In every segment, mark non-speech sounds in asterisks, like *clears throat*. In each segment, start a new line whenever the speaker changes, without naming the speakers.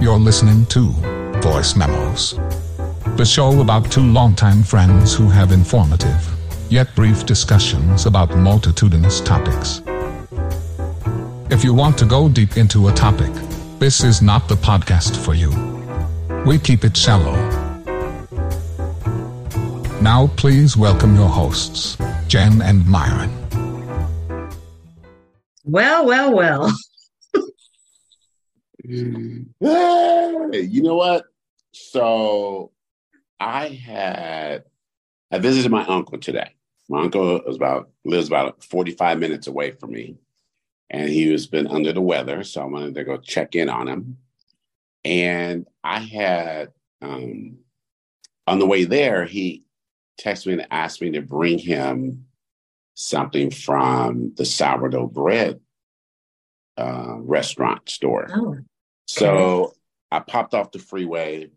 You're listening to Voice Memos, the show about two longtime friends who have informative, yet brief discussions about multitudinous topics. If you want to go deep into a topic, this is not the podcast for you. We keep it shallow. Now, please welcome your hosts, Jenn and Myron.
Well, well, well.
Hey, you know what? So I had I visited my uncle today. My uncle is about lives about 45 minutes away from me. And he has been under the weather. So I wanted to go check in on him. And I had um on the way there, he texted me and asked me to bring him something from the sourdough bread uh, restaurant store.
Oh,
So I popped off the freeway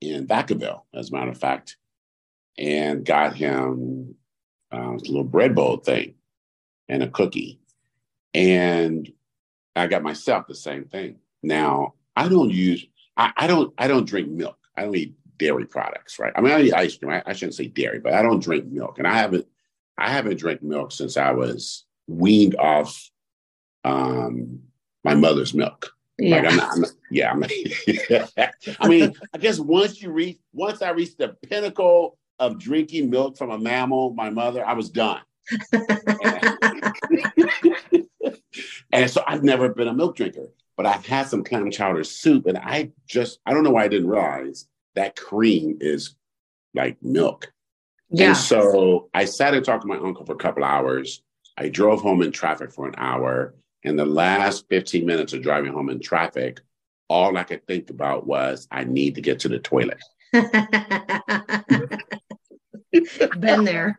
in Vacaville, as a matter of fact, and got him uh, a little bread bowl thing and a cookie. And I got myself the same thing. Now I don't use I, I don't I don't drink milk. I don't eat dairy products, right? I mean I eat ice cream. I, I shouldn't say dairy, but I don't drink milk. And I haven't I haven't drank milk since I was weaned off um my mother's milk.
Yeah.
Like I'm not, I'm not yeah, I'm not, *laughs* I mean, I guess once you reach, once I reached the pinnacle of drinking milk from a mammal, my mother, I was done. *laughs* and so I've never been a milk drinker, but I've had some clam chowder soup, and I just, I don't know why I didn't realize that cream is like milk.
yeah.
And so I sat and talked to my uncle for a couple hours. I drove home in traffic for an hour. And the last 15 minutes of driving home in traffic, all I could think about was I need to get to the toilet. *laughs* *laughs*
Been there.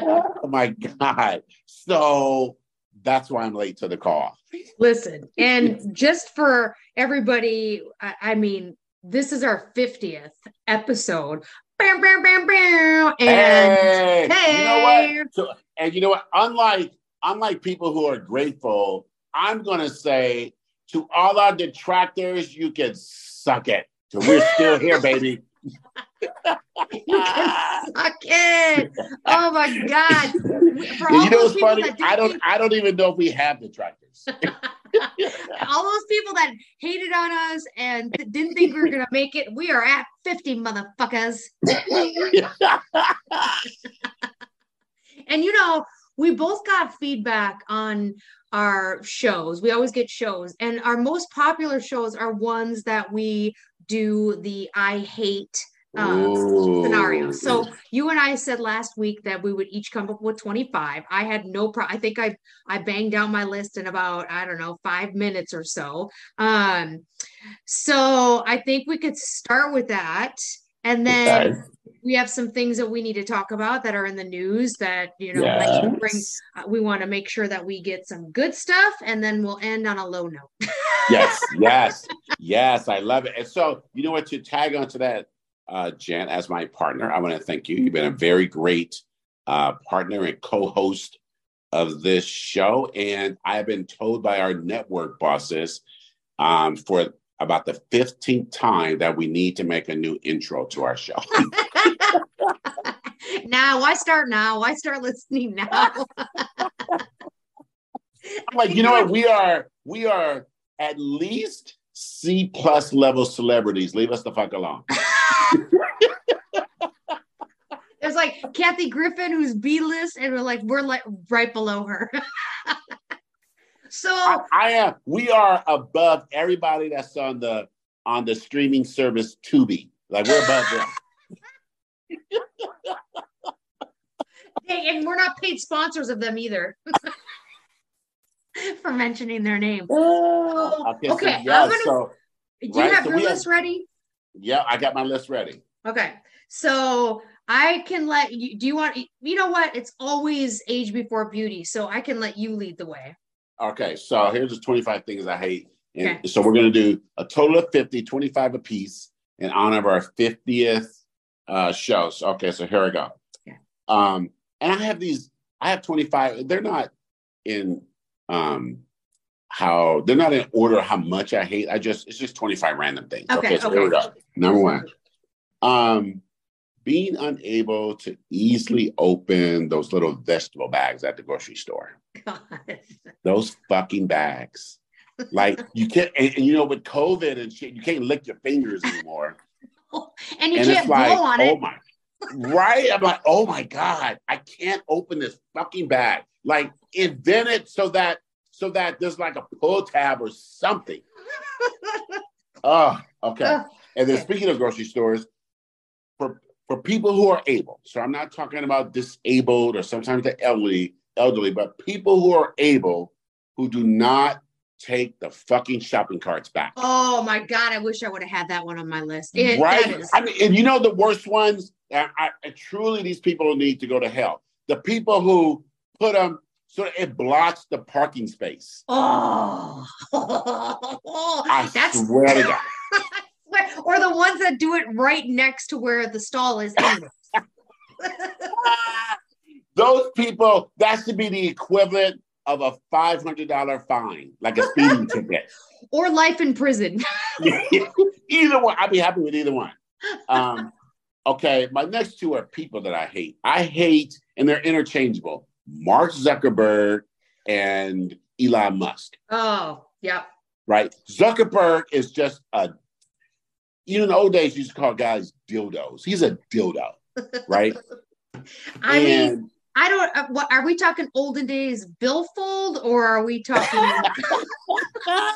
Oh my God. So that's why I'm late to the call.
Listen, and just for everybody, I, I mean, this is our 50th episode. Bam, bam, bam, bam. And
hey, you know what? So, and you know what? Unlike unlike people who are grateful, I'm gonna say to all our detractors, you can suck it. We're still here, baby. *laughs*
you can suck it. Oh my God.
You know what's funny? I don't I don't even know if we have detractors. *laughs* *laughs*
all those people that hated on us and didn't think we were gonna make it, we are at 50 motherfuckers. And you know, we both got feedback on our shows. We always get shows, and our most popular shows are ones that we do the I hate um, scenario. So you and I said last week that we would each come up with 25. I had no pro I think I I banged out my list in about I don't know 5 minutes or so. Um so I think we could start with that and then
Okay.
We have some things that we need to talk about that are in the news that you know like you bring uh, we want to make sure that we get some good stuff and then we'll end on a low note. *laughs*
yes, yes, yes. I love it. And so, you know what? To tag onto that, uh, Jenn, as my partner, I want to thank you. You've been a very great uh, partner and co-host of this show, and I have been told by our network bosses um, for about the fifteenth time that we need to make a new intro to our show. *laughs*
now, why start now? Why start listening now?
I'm like, you know what? We are we are at least C plus level celebrities. Leave us the fuck alone.
There's like Kathy Griffin, who's B list, and we're like, we're like right below her. *laughs* so
I, I am. We are above everybody that's on the on the streaming service Tubi. Like we're above them.
Hey, and we're not paid sponsors of them either. *laughs* For mentioning their name.
Oh, okay, so,
okay,
yeah,
I'm gonna-
so
Do you
Right,
have
so
your
we have-
list ready?
yeah, I got my list ready.
Okay. So I can let you do you want you know what? It's always age before beauty. So I can let you lead the way.
Okay, so here's the 25 things I hate. And
Okay.
so we're going to do a total of 50, 25 apiece in honor of our 50th uh, shows. Okay, so here we go.
Okay.
Um, and I have these, I have 25, they're not in um, how they're not in order how much I hate. I just it's just 25 random things.
Okay,
so
okay.
here we go. Number one. Um being unable to easily open those little vegetable bags at the grocery store.
God. *laughs*
Those fucking bags. Like you can't and, and you know with COVID and shit, you can't lick your fingers anymore. *laughs*
And you
and
can't
like,
blow on
oh
it.
my right. I'm like, oh my God, I can't open this fucking bag. Like invent it so that so that there's like a pull tab or something. *laughs* Oh, okay. And then
okay.
speaking of grocery stores, for for people who are able, so I'm not talking about disabled or sometimes the elderly, elderly, but people who are able who do not take the fucking shopping carts back.
Oh my God, I wish I would have had that one on my list. It,
right?
is-
I mean, and you know the worst ones. I, I, I- truly, these people need to go to hell. The people who put them so it blocks the parking space.
oh, *laughs*
I
that's
swear to God. *laughs*
or the ones that do it right next to where the stall is. *laughs*
Those people, that should be the equivalent of a five hundred dollar fine, like a speeding *laughs* ticket.
or life in prison. *laughs* *laughs*
either one, I'd be happy with either one. Um, okay, my next two are people that I hate. I hate, and they're interchangeable. Mark Zuckerberg and Elon Musk.
Oh, yep.
Right? Zuckerberg is just a. You know, in the old days, you used to call guys dildos. He's a dildo, right?
I mean,
and
I don't. Uh, what are we talking? Olden days billfold, or are we talking? *laughs*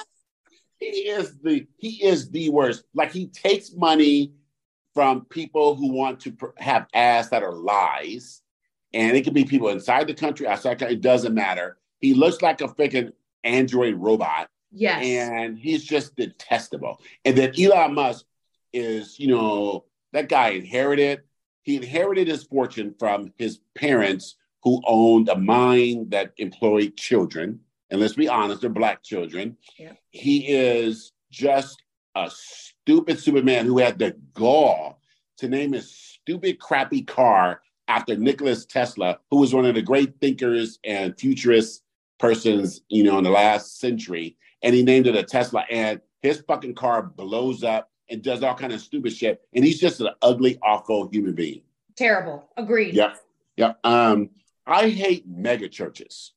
he is the he is the worst. Like he takes money from people who want to pr- have ads that are lies, and it could be people inside the country, outside the country. It doesn't matter. He looks like a freaking android robot,
yes.
and he's just detestable. And then Elon Musk is, you know, that guy inherited. He inherited his fortune from his parents who owned a mine that employed children. And let's be honest, they're black children.
Yeah.
He is just a stupid, stupid man who had the gall to name his stupid, crappy car after Nicholas Tesla, who was one of the great thinkers and futurist persons, you know, in the last century. And he named it a Tesla. And his fucking car blows up and does all kind of stupid shit. And he's just an ugly, awful human being.
Terrible. Agreed.
Yep. Yep. Um, I hate mega churches.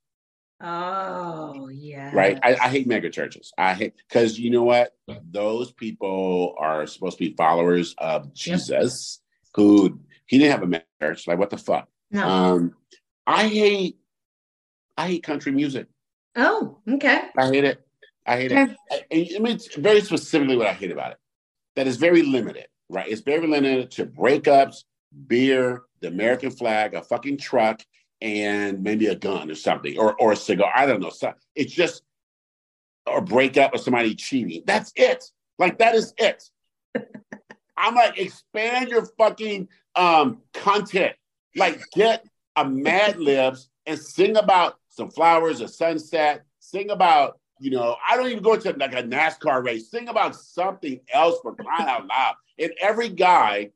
Oh, yeah.
right? I, I hate mega churches. I hate because you know what? Those people are supposed to be followers of Jesus, who he didn't have a church. Like what the fuck?
No.
Um, I hate, I hate country music.
oh, okay.
I hate it. I hate
Okay.
it. I, I mean, it's very specifically what I hate about it. That is very limited, right? It's very limited to breakups, beer, the American flag, a fucking truck, and maybe a gun or something, or or a cigar. I don't know. So it's just a breakup or somebody cheating. That's it. Like that is it. *laughs* I'm like, expand your fucking um content. Like get a Mad Libs and sing about some flowers, a sunset, sing about, you know, I don't even go to like a NASCAR race, Think about something else for crying out loud. And every guy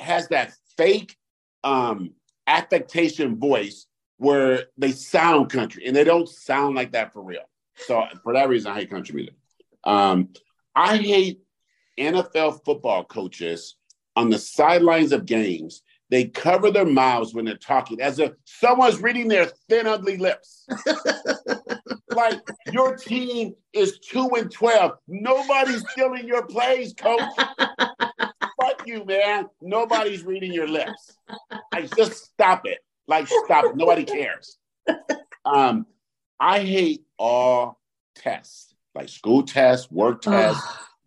has that fake um affectation voice where they sound country and they don't sound like that for real. So for that reason, I hate country music. Um, I hate NFL football coaches on the sidelines of games. They cover their mouths when they're talking as if someone's reading their thin, ugly lips. *laughs* like your team is two and twelve. Nobody's stealing your plays, coach. Fuck you, man. Nobody's reading your lips. Like, just stop it. Like, stop it. Nobody cares. Um, I hate all tests, like school tests, work tests,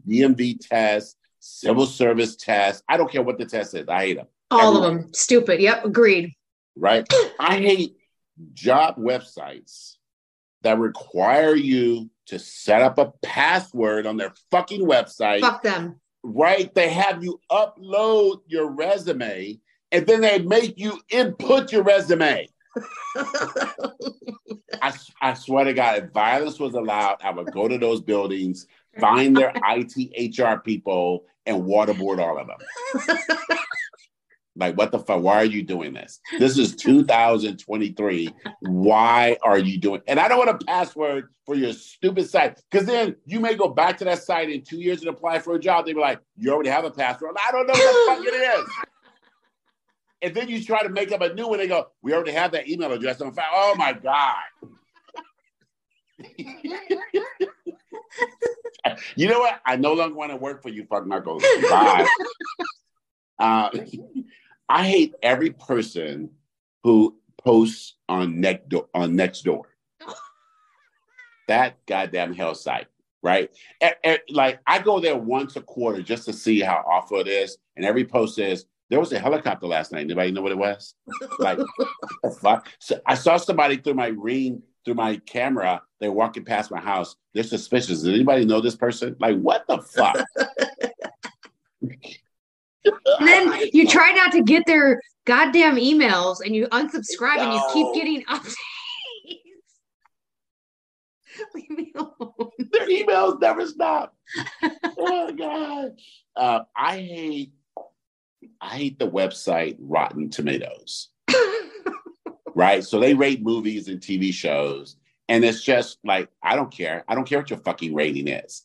DMV tests, civil service tests. I don't care what the test is. I hate them.
All of them. Stupid. Yep. Agreed.
Right? I hate job websites that require you to set up a password on their fucking website.
Fuck them.
right? They have you upload your resume and then they make you input your resume. *laughs* I, I swear to God, if violence was allowed, I would go to those buildings, find their IT HR people, and waterboard all of them. *laughs* Like, what the fuck? Why are you doing this? This is *laughs* 2023. Why are you doing? And I don't want a password for your stupid site because then you may go back to that site in two years and apply for a job. They be like, "You already have a password." I don't know what the fuck it is. *laughs* And then you try to make up a new one. They go, "We already have that email address on file." Oh my god. *laughs* you know what? I no longer want to work for you, fuck knuckles. Bye. uh, I hate every person who posts on next door on Nextdoor. that goddamn hell site, right? And, and, like I go there once a quarter just to see how awful it is, and every post says there was a helicopter last night. Anybody know what it was? Like, *laughs* fuck. So I saw somebody through my ring through my camera. They're walking past my house. They're suspicious. Does anybody know this person? Like, what the fuck? *laughs*
and then you try not to get their goddamn emails and you unsubscribe no. and you keep getting updates. *laughs*
Leave me alone. Their emails never stop. oh god. Uh, I hate I hate the website Rotten Tomatoes. *laughs* right? So they rate movies and TV shows. And it's just like, I don't care. I don't care what your fucking rating is.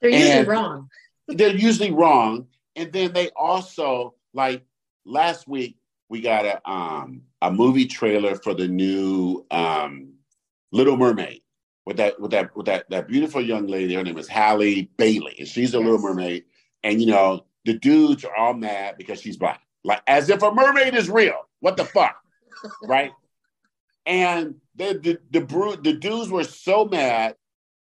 They're usually wrong.
they're usually wrong and then they also like last week we got a um a movie trailer for the new um Little Mermaid with that with that with that that beautiful young lady. Her name is Halle Bailey, and she's a yes. Little Mermaid. And you know the dudes are all mad because she's black, like as if a mermaid is real. What the fuck, *laughs* right? And the the the, the dudes were so mad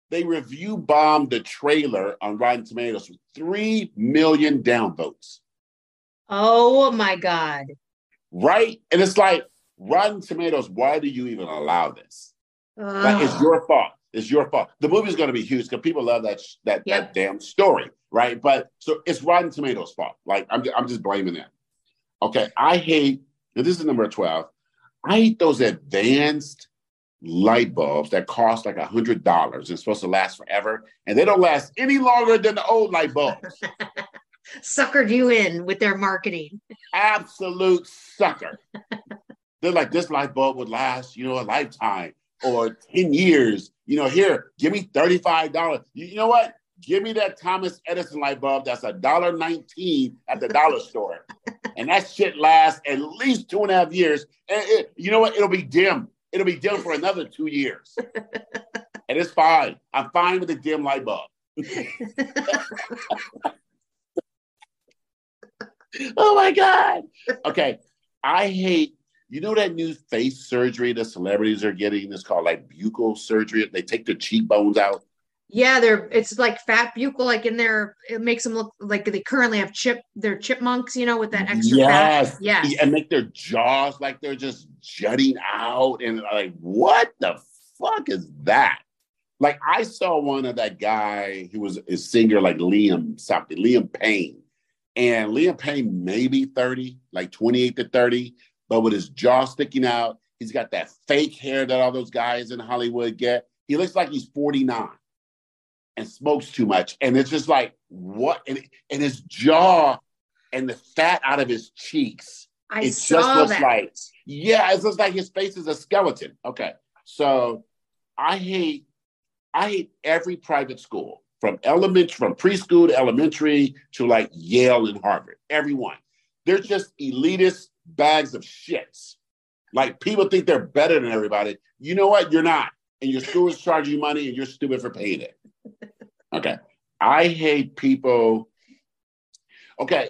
they review bombed the trailer on Rotten Tomatoes with 3 million downvotes.
Oh my God.
Right? And it's like, Rotten Tomatoes, why do you even allow this? Like, it's your fault. It's your fault. The movie's going to be huge because people love that, that, yep. that damn story, right? But so it's Rotten Tomatoes' fault. Like, I'm, I'm just blaming them. Okay. I hate, and this is number 12. I hate those advanced light bulbs that cost like a hundred dollars and supposed to last forever, and they don't last any longer than the old light bulbs. *laughs*
Suckered you in with their marketing.
Absolute sucker. They're like, this light bulb would last, you know, a lifetime or 10 years. You know, here, give me $35. You, you know what? Give me that Thomas Edison light bulb that's a dollar nineteen at the dollar *laughs* store, and that shit lasts at least two and a half years. And it, you know what? It'll be dim it'll be dim for another two years. *laughs* and it's fine. I'm fine with the dim light bulb. *laughs* oh my God. Okay. I hate, you know, that new face surgery the celebrities are getting? It's called like buccal surgery. They take their cheekbones out.
Yeah, they're it's like fat buccal, like in there. It makes them look like they currently have chip. They're chipmunks, you know, with that extra yes. fat.
Yes, and make their jaws like they're just jutting out, and like what the fuck is that? Like I saw one of that guy who was a singer, like Liam something, Liam Payne, and Liam Payne maybe thirty, like twenty eight to thirty, but with his jaw sticking out, he's got that fake hair that all those guys in Hollywood get. He looks like he's forty nine and smokes too much. And it's just like, what? And, and his jaw and the fat out of his cheeks.
I it saw just looks that.
like, yeah, it looks like his face is a skeleton. Okay. So I hate, I hate every private school from element, from preschool to elementary to like Yale and Harvard, everyone. They're just elitist bags of shits. Like people think they're better than everybody. You know what? You're not. And your school is charging you money and you're stupid for paying it. Okay. I hate people. Okay.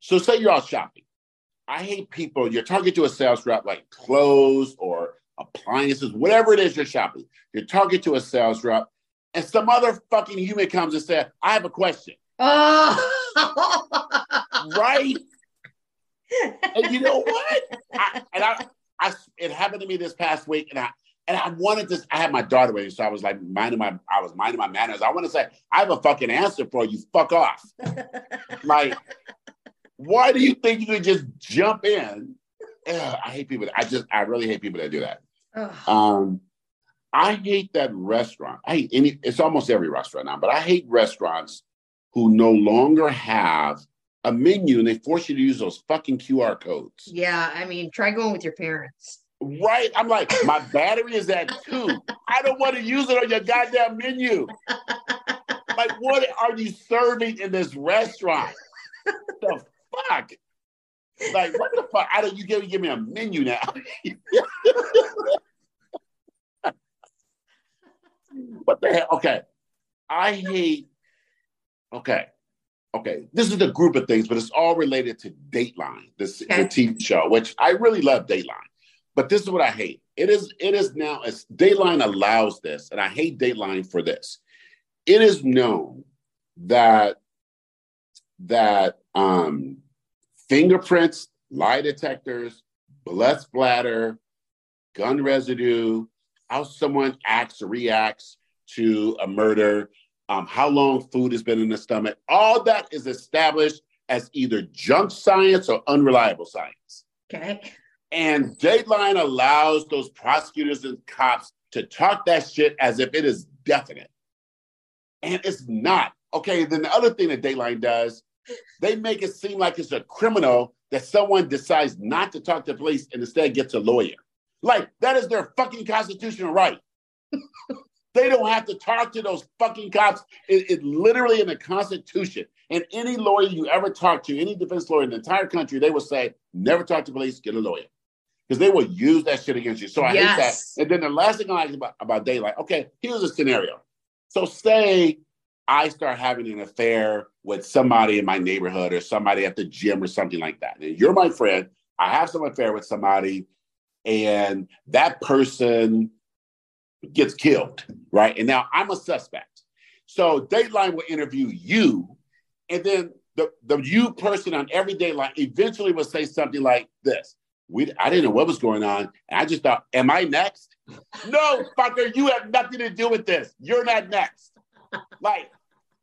So say you're out shopping. I hate people, you're talking to a sales rep like clothes or appliances, whatever it is you're shopping. You're talking to a sales rep, and some other fucking human comes and says, I have a question. Oh. right? *laughs* and you know what? I, and I, I, it happened to me this past week, and I, and I wanted to, I had my daughter with me, so I was like minding my, I was minding my manners. I want to say, I have a fucking answer for you. Fuck off. *laughs* like, why do you think you can just jump in? Ugh, I hate people. That, I just, I really hate people that do that. Ugh. Um, I hate that restaurant. I hate any. It's almost every restaurant now, but I hate restaurants who no longer have a menu and they force you to use those fucking QR codes.
Yeah, I mean, try going with your parents.
Right? I'm like, my battery is at two. I don't want to use it on your goddamn menu. like, what are you serving in this restaurant? the fuck? Like, what the fuck? I don't you give, give me a menu now. *laughs* what the hell? Okay. I hate, okay. Okay. This is a group of things, but it's all related to Dateline, this okay. the TV show, which I really love Dateline. But this is what I hate. It is, it is now as Dateline allows this, and I hate Dateline for this. It is known that that um fingerprints, lie detectors, blood splatter, gun residue, how someone acts or reacts to a murder, um, how long food has been in the stomach. All that is established as either junk science or unreliable science.
Okay.
And Dateline allows those prosecutors and cops to talk that shit as if it is definite. And it's not. Okay, then the other thing that Dateline does they make it seem like it's a criminal that someone decides not to talk to police and instead gets a lawyer. Like that is their fucking constitutional right. *laughs* they don't have to talk to those fucking cops. It, it, literally in the Constitution. And any lawyer you ever talk to, any defense lawyer in the entire country, they will say, never talk to police, get a lawyer. Because they will use that shit against you. So I yes. hate that. And then the last thing I like about, about Dateline, okay, here's a scenario. So say I start having an affair with somebody in my neighborhood or somebody at the gym or something like that. And you're my friend. I have some affair with somebody, and that person gets killed, right? And now I'm a suspect. So Dateline will interview you, and then the, the you person on every Dateline eventually will say something like this. We, I didn't know what was going on. I just thought, am I next? no, fucker, you have nothing to do with this. You're not next like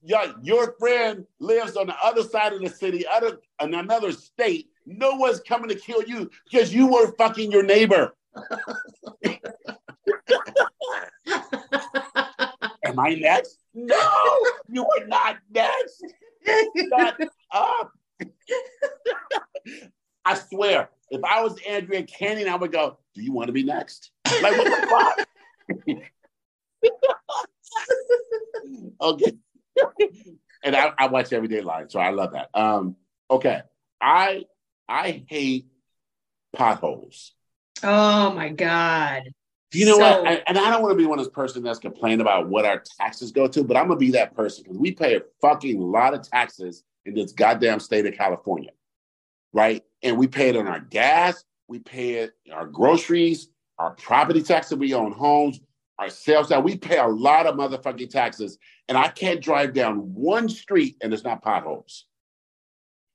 your, your friend lives on the other side of the city, other in another state. No one's coming to kill you because you were fucking your neighbor. Am I next? No, you are not next. Shut up. I swear, if I was Andrea Canning, I would go, Do you want to be next? Like, what the *laughs* fuck? *laughs* okay. and I, I, watch every Dateline, so I love that. Um, okay. I I hate potholes.
Oh my God.
You know so, what? I, and I don't want to be one of those person that's complaining about what our taxes go to, but I'm gonna be that person because we pay a fucking lot of taxes in this goddamn state of California, right? And we pay it on our gas, we pay it our groceries, our property taxes we own homes, our sales tax. We pay a lot of motherfucking taxes, and I can't drive down one street and it's not potholes.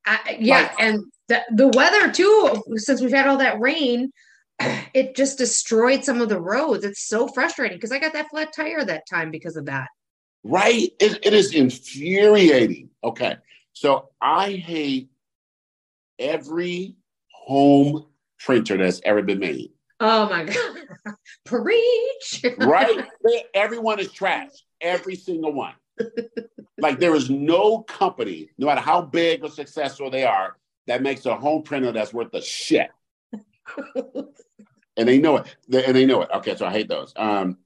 I, yeah, like, and the, the weather too. Since we've had all that rain, *clears throat* it just destroyed some of the roads. It's so frustrating because I got that flat tire that time because of that.
Right? It, it is infuriating. Okay, so I hate every home printer that's ever been made.
Oh my God. *laughs* Preach.
right? *laughs* Everyone is trash. Every single one. like there is no company, no matter how big or successful they are, that makes a home printer that's worth a shit. *laughs* and they know it. And they know it. Okay, so I hate those. Um,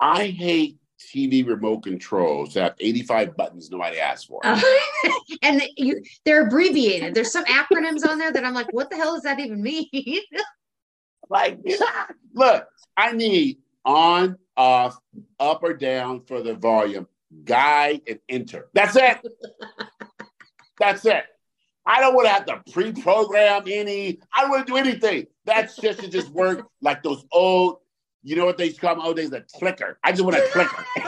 I hate TV remote controls that have 85 buttons nobody asked for. Uh, *laughs*
and you, they're abbreviated. There's some acronyms on there that I'm like, what the hell does that even mean? *laughs*
Like, *laughs* look, I need on, off, up or down for the volume, guide, and enter. That's it. That's it. I don't want to have to pre-program any. I don't want to do anything. That's just to just work like those old. You know what they used to call them old days? A clicker. I just want a clicker. *laughs*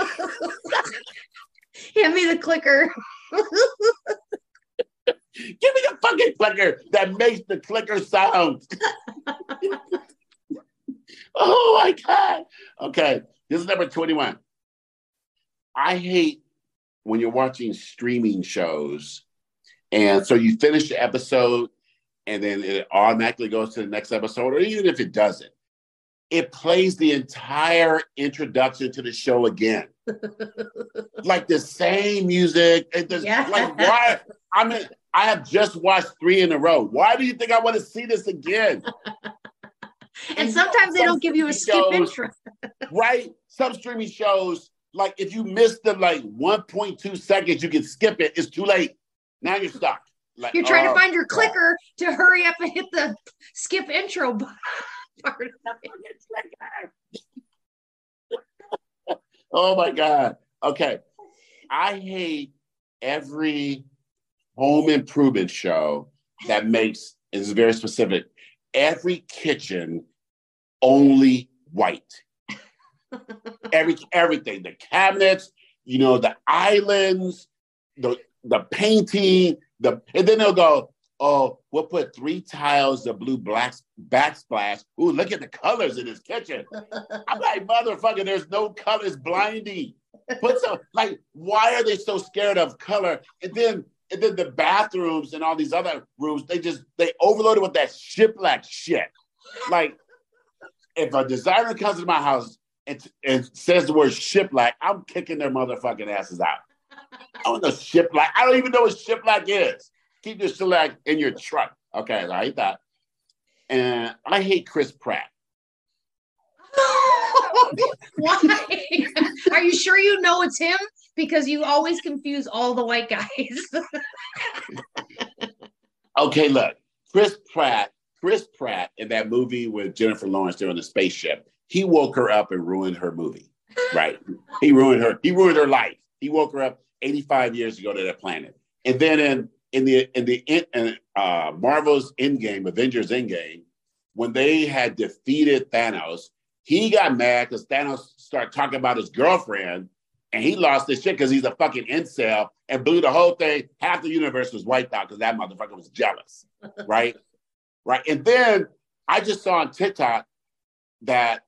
Hand me the clicker. *laughs*
Give me the fucking clicker that makes the clicker sound. *laughs* oh my God. Okay, this is number 21. I hate when you're watching streaming shows. And so you finish the episode and then it automatically goes to the next episode, or even if it doesn't. It plays the entire introduction to the show again. *laughs* like the same music. It just,
Yeah.
Like why? I mean, I have just watched three in a row. Why do you think I want to see this again?
And sometimes they don't give you a skip
shows-
intro.
right? Some streaming shows, like if you miss the like 1.2 seconds, you can skip it. It's too late. Now you're stuck. Like,
You're trying
oh,
to find your clicker to hurry up and hit the skip intro b- part.
Oh my God. Okay. I hate every home improvement show that makes, is very specific, every kitchen only white. Every everything, the cabinets, you know, the islands, the the painting, the and then they'll go, oh, we'll put three tiles of blue black backsplash. Ooh, look at the colors in this kitchen. I'm *laughs* like, motherfucker, there's no colors blinding. Put some like, why are they so scared of color? And then and then the bathrooms and all these other rooms, they just they overloaded with that shiplap shit. Like, if a designer comes to my house and, and says the word shiplap, I'm kicking their motherfucking asses out. I don't know shiplap. I don't even know what shiplap is. Keep your shellac in your truck. Okay, I hate that. And I hate Chris Pratt. *laughs*
Why? Are you sure you know it's him? Because you always confuse all the white guys. *laughs*
Okay, look, Chris Pratt, Chris Pratt in that movie with Jennifer Lawrence, they're the spaceship. He woke her up and ruined her movie. Right? he ruined her. He ruined her life. He woke her up 85 years ago to that planet. And then in in the in the in, uh, Marvel's Endgame, Avengers Endgame, when they had defeated Thanos, he got mad because Thanos started talking about his girlfriend, and he lost his shit because he's a fucking incel and blew the whole thing. Half the universe was wiped out because that motherfucker was jealous, *laughs* right? right. And then I just saw on TikTok that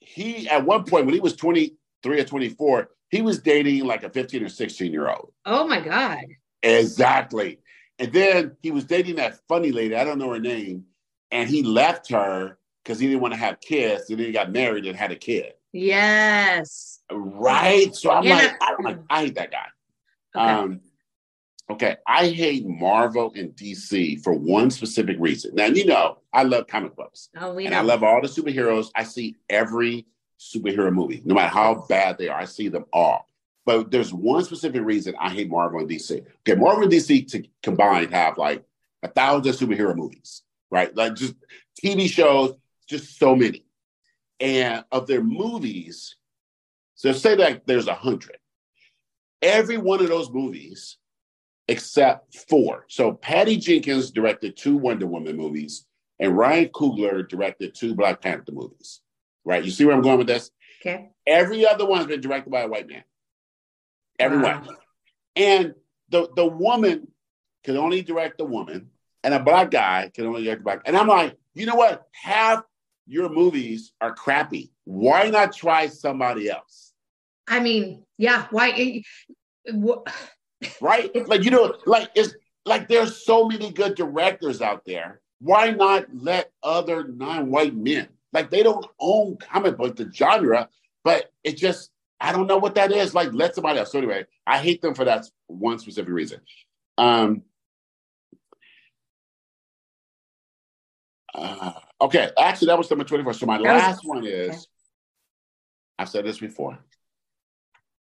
he, at one point when he was 23 or 24, he was dating like a 15 or 16 year old.
oh my God.
Exactly. And then he was dating that funny lady, I don't know her name, and he left her because he didn't want to have kids. And then he got married and had a kid.
Yes.
Right. So I'm
Yeah.
like, I don't like, I hate that guy.
Okay.
Um, okay, I hate Marvel and DC for one specific reason. Now you know I love comic books,
oh, we
and
know.
I love all the superheroes. I see every superhero movie, no matter how bad they are. I see them all. But there's one specific reason I hate Marvel and DC. Okay, Marvel and DC to combined have like a thousand superhero movies, right? Like just TV shows, just so many. And of their movies, so say that there's a hundred every one of those movies except four. So Patty Jenkins directed two Wonder Woman movies, and Ryan Coogler directed two Black Panther movies. Right? You see where I'm going with this?
okay.
Every other one's been directed by a white man. Everyone.
Wow.
And the the woman can only direct the woman, and a black guy can only direct the black. And I'm like, you know what? Half your movies are crappy. Why not try somebody else?
I mean, yeah. Why? eh, *sighs*
right? Like you know, like it's like there's so many good directors out there. Why not let other non-white men? Like they don't own comic book the genre, but it just I don't know what that is. Like let somebody else. So anyway, I hate them for that one specific reason. Um. uh, okay, actually, that was number twenty-four. So my
That
last one is. I've said this before.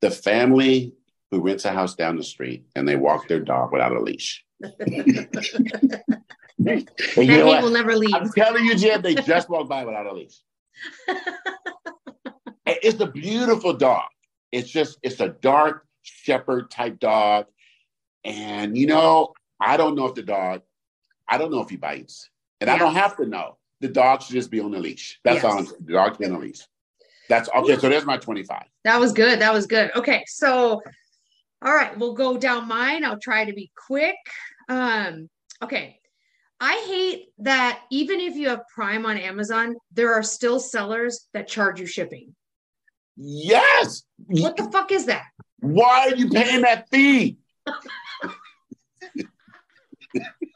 The family who rents a house down the street and they walk their dog without a leash. And *laughs* *laughs* you
that
know
will never leave.
I'm telling you, Jim, they just *laughs* walked by without a leash. It's a beautiful dog. It's just, it's a dark shepherd type dog. And, you know, I don't know if the dog, I don't know if he bites. And I don't have to know. The dog should just be on the leash. That's
Yes.
all I'm saying. The dog should be on the leash. That's okay. So there's my 25.
That was good. That was good. Okay, so all right, we'll go down mine. I'll try to be quick. Um, okay. I hate that even if you have Prime on Amazon, there are still sellers that charge you shipping.
Yes.
What the fuck is that?
Why are you paying that fee?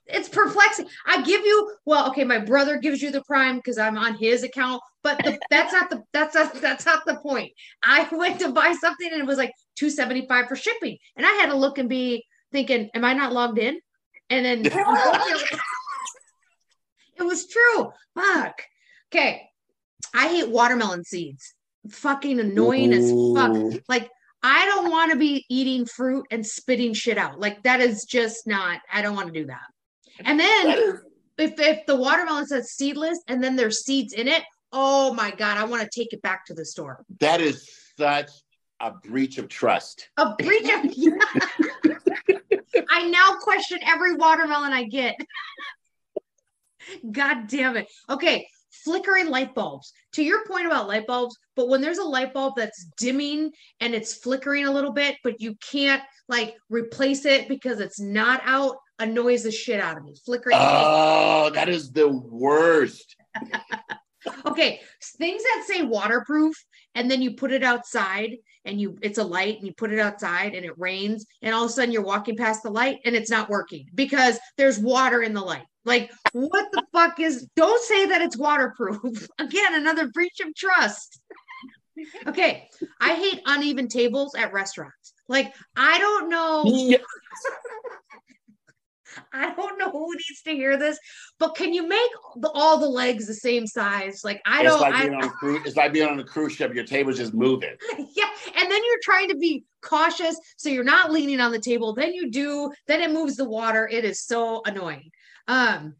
it's perplexing. I give you well, okay, my brother gives you the prime because I'm on his account, but the, that's not the that's not that's not the point. I went to buy something and it was like 275 for shipping. And I had to look and be thinking, am I not logged in? And then *laughs* it was true. Fuck. Okay. I hate watermelon seeds. Fucking annoying Ooh. as fuck. Like I don't want to be eating fruit and spitting shit out. Like that is just not, I don't want to do that. And then if if the watermelon says seedless and then there's seeds in it, oh my god, I want to take it back to the store.
That is such a breach of trust.
A breach of *laughs* I now question every watermelon I get. *laughs* God damn it. Okay, flickering light bulbs. To your point about light bulbs, but when there's a light bulb that's dimming and it's flickering a little bit, but you can't like replace it because it's not out, annoys the shit out of me. Flickering.
Oh, that is the worst. *laughs*
okay, things that say waterproof and then you put it outside and you it's a light and you put it outside and it rains and all of a sudden you're walking past the light and it's not working because there's water in the light. Like what the *laughs* fuck is don't say that it's waterproof. *laughs* Again, another breach of trust. okay, I hate uneven tables at restaurants. Like I don't know yes. *laughs* *laughs* I don't know who needs to hear this, but can you make the, all the legs the same size? Like I
it's
don't.
Like
I,
being on a *laughs* cruise, it's like being on a cruise ship. Your table's just moving. *laughs*
Yeah, and then you're trying to be cautious, so you're not leaning on the table. Then you do. Then it moves the water. It is so annoying. Um.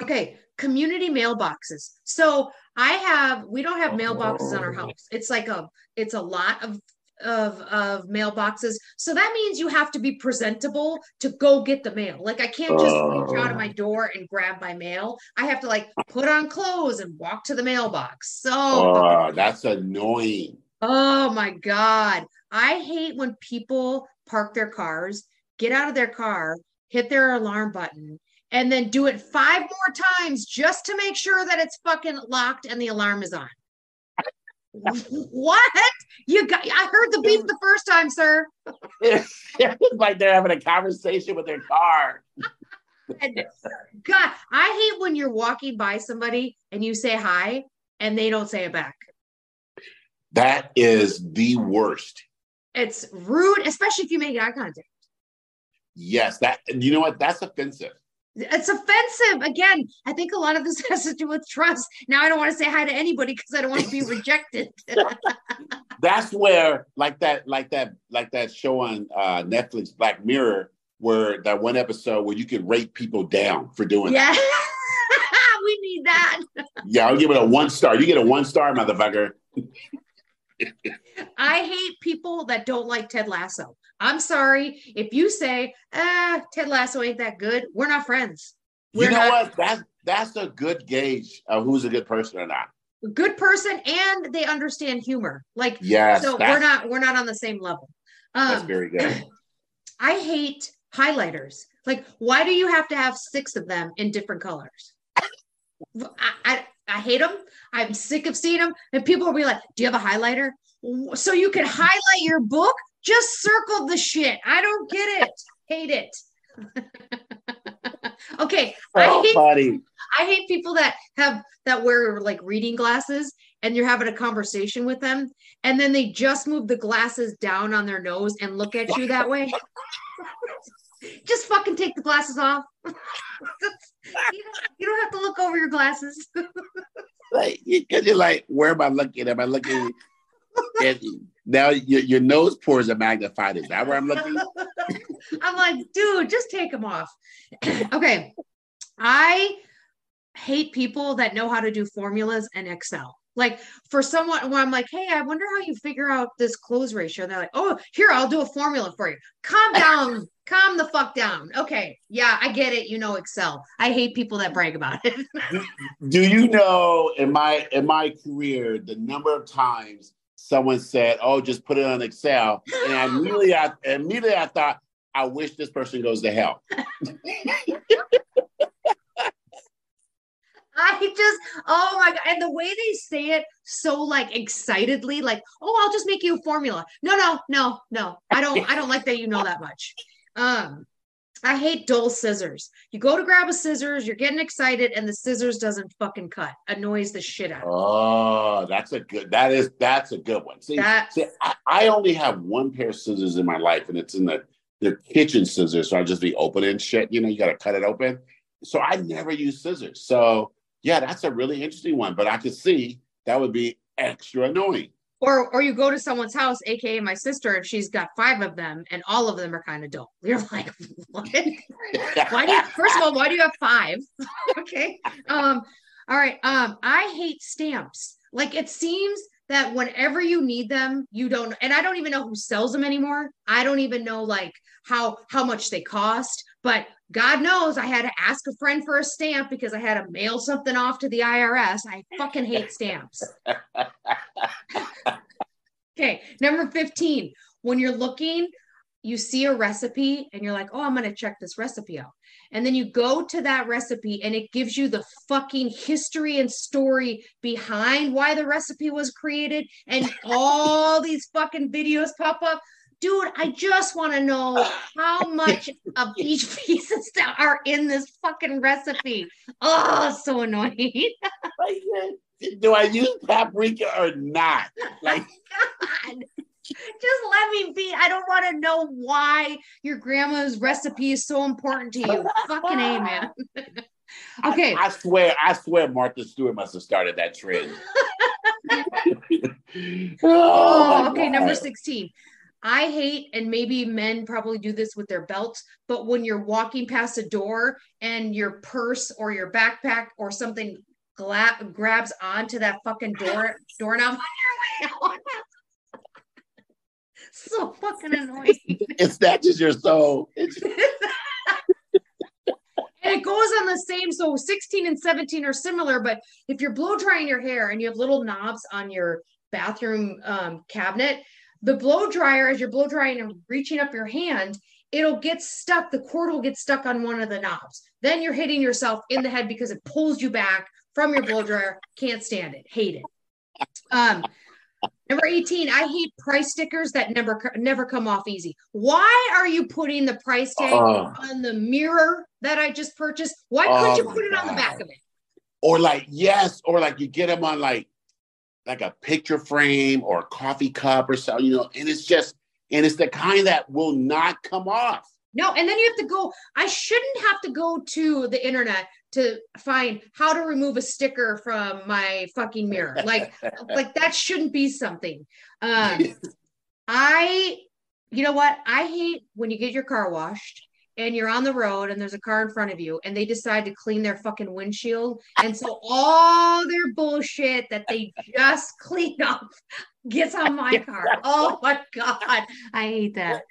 Okay, community mailboxes. So I have. We don't have mailboxes on our house. It's like a. It's a lot of of of mailboxes. So that means you have to be presentable to go get the mail. Like I can't just reach out of my door and grab my mail. I have to like put on clothes and walk to the mailbox. So
uh, that's annoying.
Oh my god. I hate when people park their cars, get out of their car, hit their alarm button, and then do it five more times just to make sure that it's fucking locked and the alarm is on what? You got I heard the beep the first time, sir.
it's *laughs* like they're having a conversation with their car.
God, I hate when you're walking by somebody and you say hi and they don't say it back.
That is the worst.
It's rude, especially if you make eye contact.
Yes, that you know what? That's offensive.
It's offensive. Again, I think a lot of this *laughs* has to do with trust. Now I don't want to say hi to anybody because I don't want to be rejected. *laughs*
That's where, like that, like that, like that show on uh, Netflix, Black Mirror, where that one episode where you could rate people down for doing
yeah. *laughs* we need that.
yeah, I'll give it a one star. You get a one star, motherfucker.
I hate people that don't like Ted Lasso. I'm sorry if you say, "Ah, Ted Lasso ain't that good." We're not friends. We're
you know not- what? That's that's a good gauge of who's a good person or not.
Good person, and they understand humor. Like,
yes,
so we're not we're not on the same level.
Um, that's very good. *clears throat*
I hate highlighters. Like, why do you have to have six of them in different colors? I, I, I hate them. I'm sick of seeing them. And people will be like, Do you have a highlighter? So you can highlight your book? Just circle the shit. I don't get it. hate it. *laughs* okay.
So I oh, hate, funny.
I hate people that have that wear like reading glasses and you're having a conversation with them and then they just move the glasses down on their nose and look at you that way. *laughs* just fucking take the glasses off. *laughs* you, don't, you, don't, have to look over your glasses.
like, because you're like, where am I looking? Am I looking? And now your, your nose pores are magnified. Is that where I'm looking? *laughs*
I'm like, dude, just take them off. *clears throat* okay. I hate people that know how to do formulas and Excel. Like for someone where I'm like, hey, I wonder how you figure out this close ratio. And they're like, oh, here, I'll do a formula for you. Calm *laughs* down, calm the fuck down. Okay. Yeah, I get it. You know Excel. I hate people that brag about it.
do, do you know in my in my career the number of times someone said, "Oh, just put it on Excel," and I immediately, I immediately I thought, "I wish this person goes to hell." *laughs*
I just, oh my god, and the way they say it so like excitedly, like, "Oh, I'll just make you a formula." No, no, no, no. I don't, I don't like that you know that much. Um, I hate dull scissors. You go to grab a scissors, you're getting excited, and the scissors doesn't fucking cut. Annoys the shit out.
Oh, that's a good. That is that's a good one. See, see I, I only have one pair of scissors in my life, and it's in the the kitchen scissors. So I just be opening shit. You know, you got to cut it open. So I never use scissors. So yeah, that's a really interesting one. But I could see that would be extra annoying.
Or or you go to someone's house, aka my sister, and she's got five of them, and all of them are kind of dull. *laughs* You're like, what? *laughs* why do you first of all, why do you have five? *laughs* okay. Um, all right. Um, I hate stamps. Like it seems that whenever you need them, you don't, and I don't even know who sells them anymore. I don't even know like how how much they cost, but God knows I had to ask a friend for a stamp because I had to mail something off to the IRS. I fucking hate stamps. *laughs* Okay, number 15. When you're looking, you see a recipe and you're like, oh, I'm going to check this recipe out. And then you go to that recipe and it gives you the fucking history and story behind why the recipe was created. And all these fucking videos pop up. Dude, I just want to know how *laughs* much of each piece of stuff are in this fucking recipe. Oh, so annoying. *laughs*
Do I use paprika or not? Like,
God. *laughs* Just let me be. I don't want to know why your grandma's recipe is so important to you. Fucking A, man. okay.
I, I swear, I swear, Martha Stewart must have started that trend.
Oh,
my oh,
okay. Number 16. I hate, and maybe men probably do this with their belts, but when you're walking past a door and your purse or your backpack or something gla- grabs onto that fucking door *laughs* doorknob on your way out. *laughs* so fucking annoying. *laughs*
It snatches your soul.
And it goes on the same. So 16 and 17 are similar, but if you're blow drying your hair and you have little knobs on your bathroom um, cabinet, the blow dryer, as you're blow drying and reaching up your hand, it'll get stuck. The cord will get stuck on one of the knobs. Then you're hitting yourself in the head because it pulls you back from your blow dryer. Can't stand it. Hate it. Um, Number 18, I hate price stickers that never never come off easy. Why are you putting the price tag
Oh.
on the mirror that I just purchased? Why
Oh
couldn't you put it on the back of it?
or like yes, or like you get them on like like a picture frame or a coffee cup or something, you know, and it's just and it's the kind that will not come off.
No, and then you have to go. I shouldn't have to go to the internet to find how to remove a sticker from my fucking mirror. Like, *laughs* like that shouldn't be something. Um, *laughs* I, you know what? I hate when you get your car washed and you're on the road and there's a car in front of you and they decide to clean their fucking windshield. And so all their bullshit that they just cleaned up gets on my car. Oh my God. I hate that.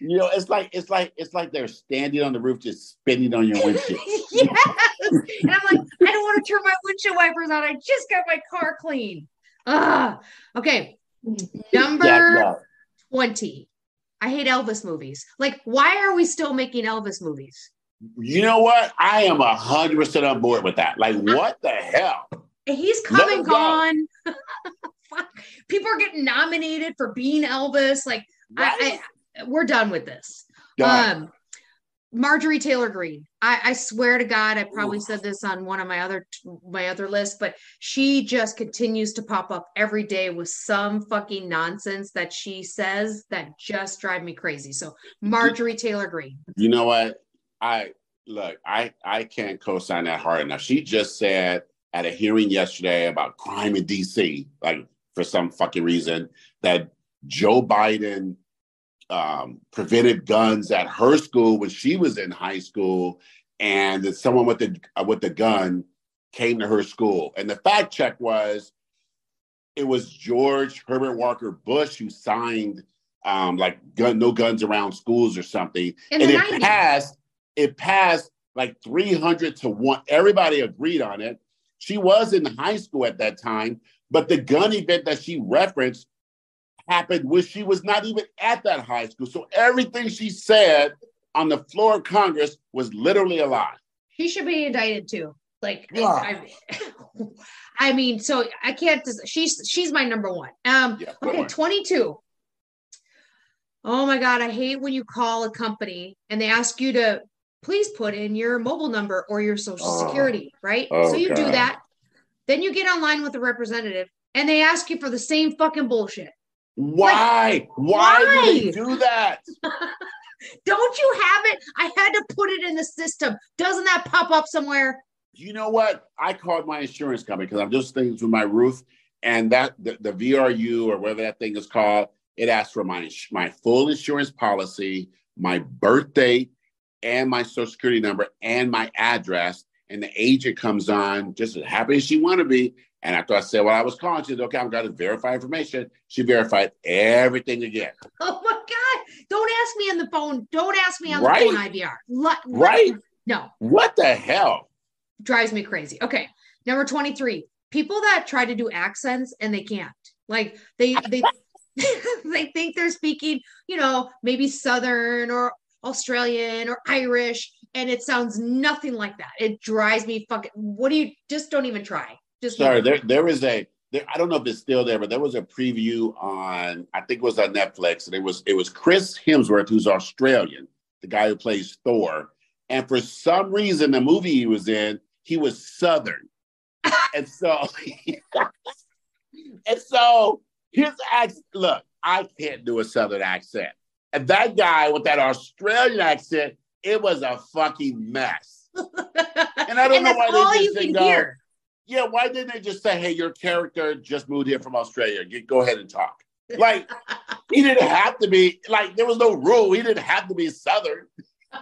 You know, it's like it's like it's like they're standing on the roof just spinning on your windshield. *laughs*
yes. And I'm like, I don't want to turn my windshield wipers on. I just got my car clean. Ah, okay. Number
Jacked up.
20. I hate Elvis movies. Like, why are we still making Elvis movies?
You know what? I am a hundred percent on board with that. Like, what the hell?
He's come and
go.
gone. People are getting nominated for being Elvis. Like, I, I, we're done with this.
Done.
Um, Marjorie Taylor Greene. I, I swear to God, I probably
Ooh.
said this on one of my other my other lists, but she just continues to pop up every day with some fucking nonsense that she says that just drive me crazy. So Marjorie Taylor Greene.
you know what? I look, I I can't co-sign that hard enough. She just said at a hearing yesterday about crime in DC, like for some fucking reason, that Joe Biden um, prevented guns at her school when she was in high school, and that someone with the uh, with the gun came to her school. And the fact check was it was George Herbert Walker Bush who signed um, like gun, no guns around schools or something
In
and it
90s.
passed. It passed like 300 to one. Everybody agreed on it. She was in high school at that time, but the gun event that she referenced happened when she was not even at that high school. So everything she said on the floor of Congress was literally a lie.
She should be indicted too. Like,
Yeah.
I, *laughs* I mean, so I can't. She's she's my number one. Um,
Yeah,
okay,
on.
twenty two. Oh my god, I hate when you call a company and they ask you to please put in your mobile number or your social
Oh.
security, right?
Oh,
so you do that. Then you get online with the representative and they ask you for the same fucking bullshit.
Why? why? do
why?
they do that? *laughs*
Don't you have it? I had to put it in the system. Doesn't that pop up somewhere?
You know what? I called my insurance company because I'm just thinking through my roof, and that the, the VRU or whatever that thing is called, it asks for my my full insurance policy, my birth date, and my social security number and my address. And the agent comes on just as happy as she want to be. And after I said, "Well, I was calling," she said, "Okay, I'm going to verify information." She verified everything again. *laughs*
Oh my God. Don't ask me on the phone. Don't ask me on the phone IVR. Let-
Right?
No,
What the hell?
drives me crazy. Okay. Number 23. People that try to do accents and they can't. Like they they *laughs* they think they're speaking, you know, maybe southern or Australian or Irish and it sounds nothing like that. It drives me fucking what do you just don't even try. Just
Sorry, there there is a there, I don't know if it's still there, but there was a preview on I think it was on Netflix, and it was it was Chris Hemsworth, who's Australian, the guy who plays Thor, and for some reason the movie he was in, he was Southern, *laughs* and so *laughs* and so his accent. Look, I can't do a Southern accent, and that guy with that Australian accent, it was a fucking mess. *laughs*
and
I don't know
that's
why they just didn't go.
hear.
Yeah, why didn't they just say, "Hey, your character just moved here from Australia. Get, go ahead and talk." Like *laughs* he didn't have to be like there was no rule. He didn't have to be Southern. *laughs*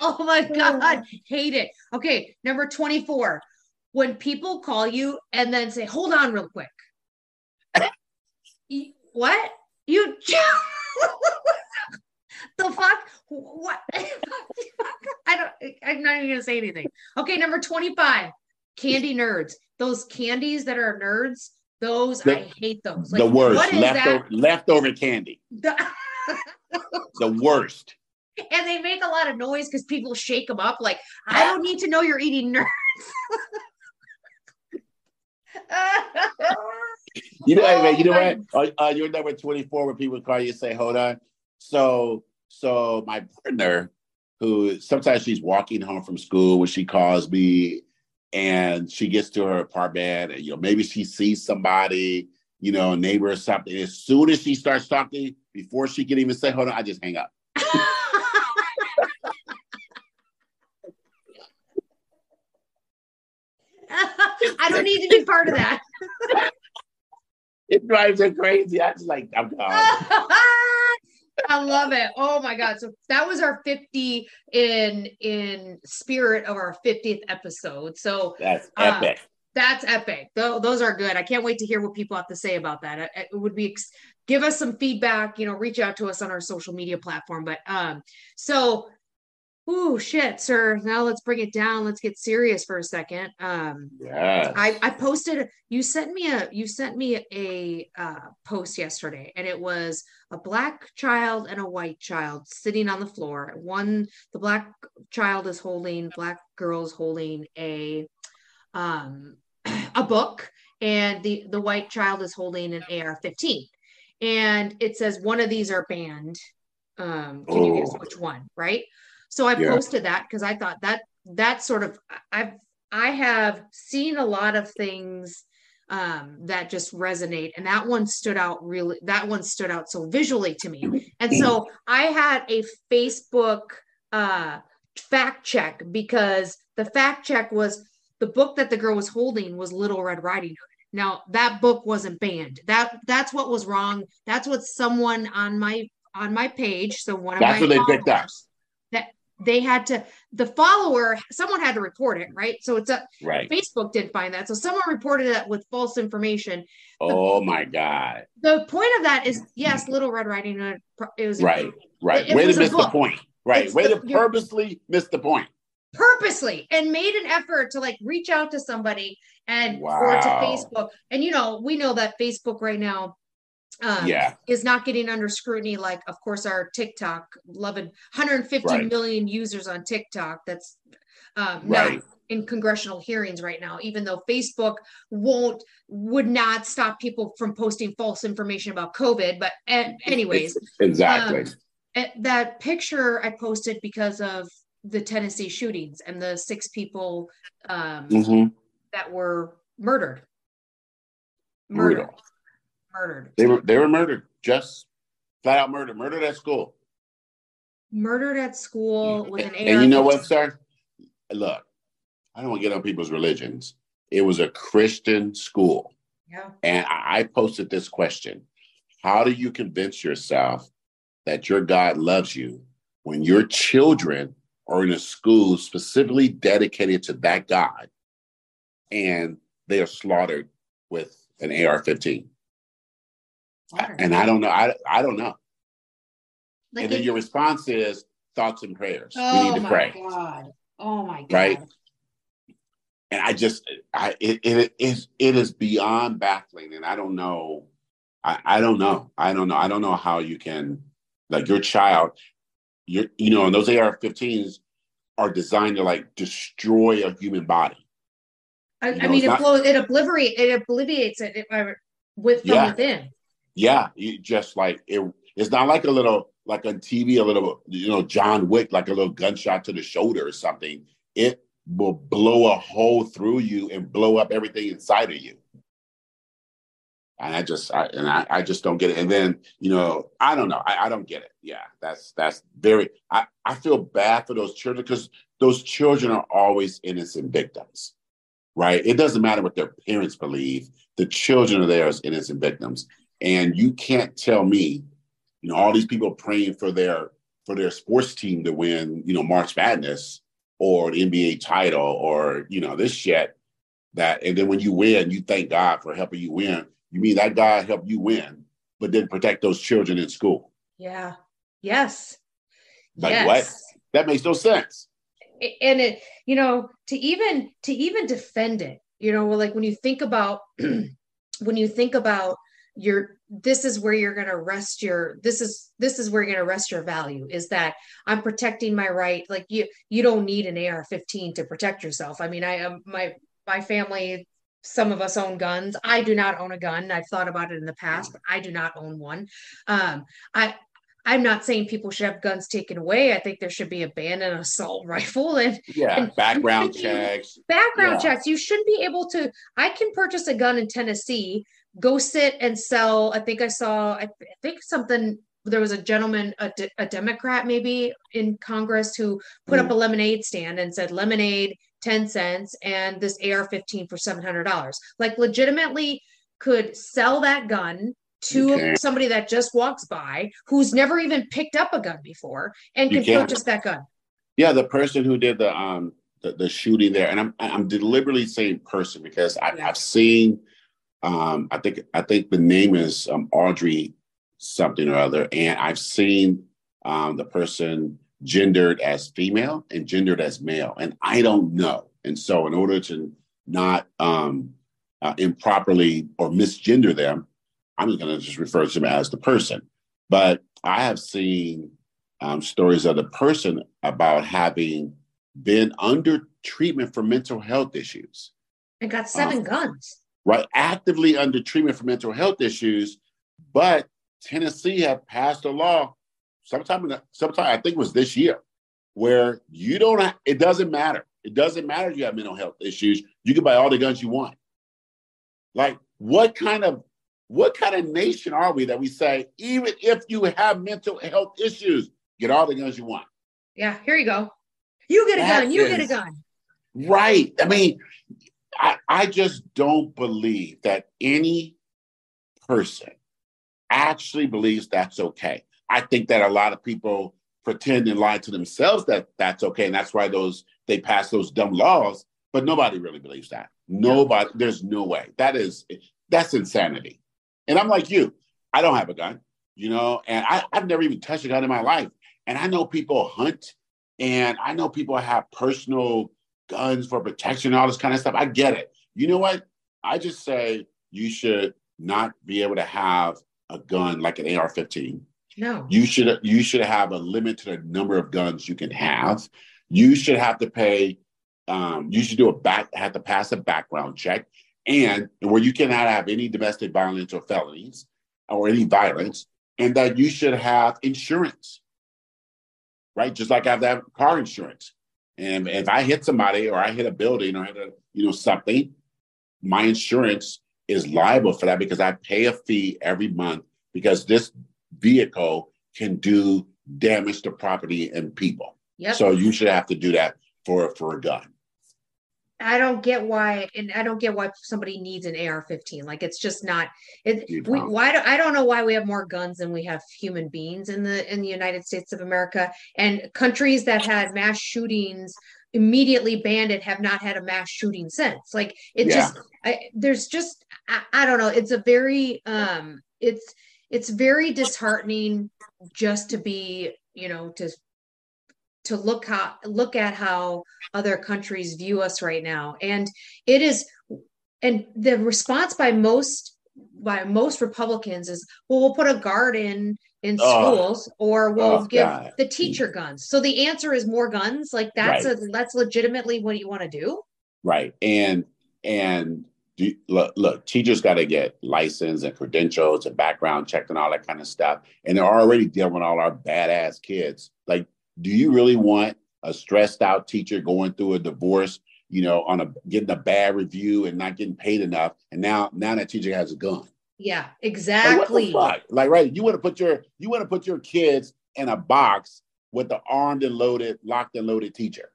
Oh my God. Hate it. Okay. Number 24. When people call you and then say, hold on real quick. *laughs* What? You the fuck? What? *laughs* I don't I'm not even gonna say anything. Okay, number 25. Candy nerds. Those candies that are nerds, those
The-
I hate those.
Like, the worst
What is
leftover leftover candy.
that? *laughs*
The worst.
and they make a lot of noise because people shake them up. Like, I don't need to know you're eating nerds.
You know,
Oh
you know what? Uh, uh, you're number 24 when people call you and say, hold on. So, so my partner, who sometimes she's walking home from school when she calls me and she gets to her apartment and, you know, maybe she sees somebody, you know, a neighbor or something. As soon as she starts talking, before she can even say, hold on, I just hang up. *laughs*
I don't need to be part of that. *laughs*
It drives her crazy. I just like, I'm gone. *laughs*
I love it. Oh my god. So that was our 50 in in spirit of our 50th episode. So
That's
Uh,
epic.
that's epic. Tho- those are good. I can't wait to hear what people have to say about that. It, it would be ex- give us some feedback, you know, reach out to us on our social media platform. But um so oh shit, sir. Now let's bring it down. Let's get serious for a second. Um
yeah.
I, I posted you sent me a you sent me a uh, post yesterday and it was a black child and a white child sitting on the floor one the black child is holding black girls holding a um *clears throat* a book and the the white child is holding an AR-15 and it says one of these are banned um can you guess which one right so I
Yeah.
posted that because I thought that that sort of I've I have seen a lot of things um, that just resonate, and that one stood out really. That one stood out so visually to me, and so I had a Facebook uh, fact check because the fact check was the book that the girl was holding was Little Red Riding Hood. Now that book wasn't banned. That that's what was wrong. That's what someone on my on my page. So one of
That's
my
what they picked up.
They had to. The follower, someone had to report it, right? So it's a
Right.
Facebook didn't find that. So someone reported it with false information.
Oh my God.
The point of that is, yes, Little Red Riding Hood. It was
Right. Right.
It-
Way to miss the point. Right.
It's
Way
the-
to purposely miss the point.
purposely and made an effort to like reach out to somebody and or to Facebook. And you know, we know that Facebook right now um,
Yeah.
is not getting under scrutiny like of course our TikTok loving 150
Right.
million users on TikTok that's um
Right.
in congressional hearings right now even though Facebook won't would not stop people from posting false information about COVID but a- anyways
Exactly.
um, that picture I posted because of the Tennessee shootings and the six people um,
Mhm.
that were murdered. Murdered.
Brutal.
Murdered.
They were they were murdered, just flat out murdered, murdered at school.
Murdered at school mm-hmm. with an AR.
And you know what, sir? Look, I don't want to get on people's religions. It was a Christian school.
Yeah.
And I I posted this question How do you convince yourself that your God loves you when your children are in a school specifically dedicated to that God and they are slaughtered with an AR 15? And I don't know. I, I don't know.
Like
and then
it-
your response is thoughts and prayers.
oh
we need oh to
my
pray.
God. Oh my God.
Right? and I just I it, it is it is beyond baffling, and I don't know. I, I don't know. I don't know. I don't know how you can like your child, you you know, and those AR-15s are designed to like destroy a human body.
I,
You
I mean, it
not-
blows, it obliterates, it obliterates it if I- with from
Yeah.
within.
Yeah, you just like it. It's not like a little like on TV, a little you know John Wick, like a little gunshot to the shoulder or something. It will blow a hole through you and blow up everything inside of you. And I just, I, and I, I just don't get it. And then, you know, I don't know. I, I don't get it. Yeah, that's that's very. I, I feel bad for those children because those children are always innocent victims, right? It doesn't matter what their parents believe. The children are there as innocent victims, and you can't tell me, you know, all these people praying for their for their sports team to win, you know, March Madness or the NBA title or you know this shit. That and then when you win, you thank God for helping you win. You mean that God helped you win, but then protect those children in school?
Yeah. Yes.
Like
yes.
what? That makes no sense.
And it you know to even to even defend it you know like when you think about *clears throat* when you think about your this is where you're going to rest your this is this is where you're going to rest your value is that i'm protecting my right like you you don't need an ar-15 to protect yourself i mean i am my my family some of us own guns i do not own a gun i've thought about it in the past but i do not own one um i i'm not saying people should have guns taken away i think there should be a ban on assault *laughs* rifle and
Yeah,
And-
background *laughs* checks.
background
Yeah.
checks. You shouldn't be able to. I can purchase a gun in Tennessee, go sit and sell. I think I saw. I, I think something. There was a gentleman, a, de- a Democrat maybe in Congress, who put
Mm.
up a lemonade stand and said lemonade ten cents and this AR-15 for seven hundred dollars. Like legitimately could sell that gun to
Okay.
somebody that just walks by who's never even picked up a gun before and can
can't.
purchase that gun.
Yeah, the person who did the um the, the shooting there, and I'm I'm deliberately saying person because I,
Yeah.
I've seen um I think I think the name is um Audrey something or other, and I've seen um the person gendered as female and gendered as male, and I don't know. And so, in order to not um uh, improperly or misgender them, I'm just going to just refer to them as the person. But I have seen um, stories of the person about having been under treatment for mental health issues,
And got seven
Oh.
guns.
Right? Actively under treatment for mental health issues, but Tennessee had passed a law sometime, in sometime I think it was this year, where you don't. It doesn't matter. It doesn't matter if you have mental health issues. You can buy all the guns you want. Like, what kind of what kind of nation are we that we say even if you have mental health issues, get all the guns you want?
Yeah, here you go. You get a
That
gun. You get a
is-
gun.
Right. I mean, I, I just don't believe that any person actually believes that's okay. I think that a lot of people pretend and lie to themselves that that's okay, and that's why those they pass those dumb laws. But nobody really believes that. Nobody. There's no way. That is that's insanity. And I'm like you. I don't have a gun, you know, and I, I've never even touched a gun in my life. And I know people hunt, and I know people have personal guns for protection, all this kind of stuff. I get it. You know what? I just say you should not be able to have a gun like an AR-15.
No.
You should you should have a limit to the number of guns you can have. You should have to pay. Um, you should do a back have to pass a background check, and where you cannot have any domestic violence or felonies or any violence, and that you should have insurance. right? Just like I have that car insurance. And if I hit somebody or I hit a building or hit a, you know, something, my insurance is liable for that because I pay a fee every month because this vehicle can do damage to property and people. Yep. So you should have to do that for for a gun.
I don't get why, and I don't get why somebody needs an AR-15. Like it's just not. It we why do, I don't know why we have more guns than we have human beings in the in the United States of America, and countries that had mass shootings immediately banned it have not had a mass shooting since. Like it yeah. just I, there's just I, I don't know. It's a very um it's it's very disheartening just to be you know to to look how look at how other countries view us right now and it is and the response by most by most republicans is well we'll put a guard in in oh, schools oh, or we'll oh, give God. the teacher guns so the answer is more guns like that's right. a that's legitimately what you want to do
right and and do, look, look, teachers got to get license and credentials and background checked and all that kind of stuff. And they're already dealing with all our badass kids. Like do you really want a stressed out teacher going through a divorce, you know, on a getting a bad review and not getting paid enough, and now now that teacher has a gun?
Yeah, exactly.
Like, like right, you want to put your you want to put your kids in a box with the armed and loaded, locked and loaded teacher.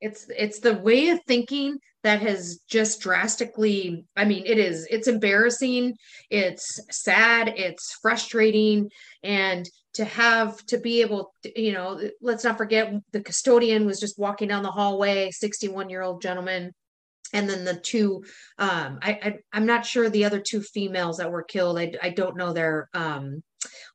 It's it's the way of thinking that has just drastically i mean it is it's embarrassing it's sad it's frustrating and to have to be able to, you know let's not forget the custodian was just walking down the hallway 61 year old gentleman. And then the two um I, I am not sure the other two females that were killed. I, I don't know their um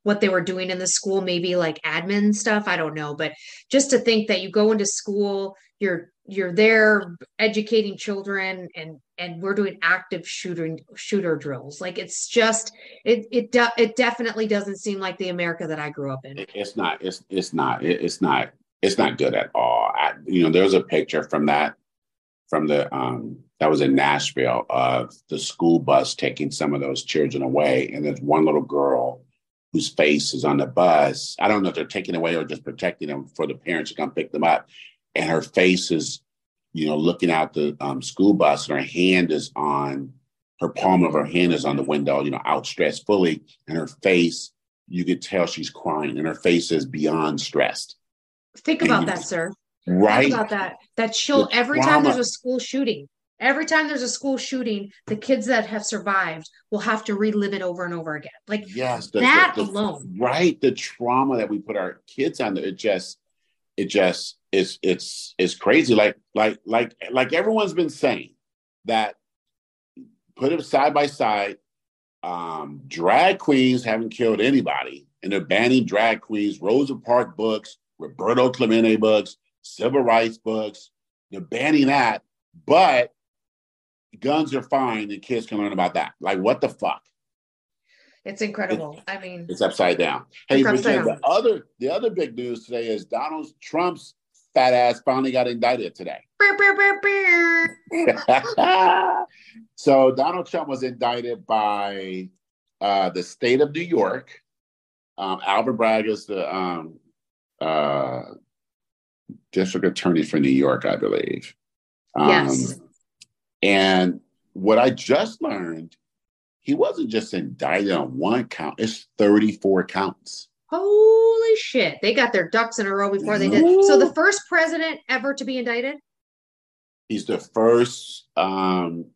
what they were doing in the school maybe like admin stuff. I don't know. But just to think that you go into school you're you're there educating children and and we're doing active shooting shooter drills. Like it's just it it de- it definitely doesn't seem like the america that i grew up in.
It's not it's it's not it's not it's not good at all. I, you know there's a picture from that from the um that was in nashville of the school bus taking some of those children away and there's one little girl whose face is on the bus. I don't know if they're taking away or just protecting them for the parents to come pick them up and her face is, you know, looking out the um, school bus, and her hand is on her palm of her hand is on the window, you know, outstretched fully, and her face, you could tell she's crying, and her face is beyond stressed.
Think about that, sir.
Right.
Think about that. That she'll the every trauma. time there's a school shooting, every time there's a school shooting, the kids that have survived will have to relive it over and over again. Like
yes,
the, that
the, the,
alone.
Right. The trauma that we put our kids under, it just, it just it's it's it's crazy. Like like like like everyone's been saying that put it side by side. Um, drag queens haven't killed anybody, and they're banning drag queens. Rosa Parks books, Roberto Clemente books, civil rights books. They're banning that, but guns are fine, and kids can learn about that. Like what the fuck?
It's incredible. It, I mean,
it's upside down. Hey, down. the other the other big news today is Donald Trump's fat ass finally got indicted today. *laughs* so Donald Trump was indicted by uh, the state of New York. Um, Alvin Bragg is the um, uh, district attorney for New York, I believe.
Um, yes.
And what I just learned, he wasn't just indicted on one count; it's thirty-four counts
holy shit, they got their ducks in a row before they did. So the first president ever to be indicted?
He's the first, um,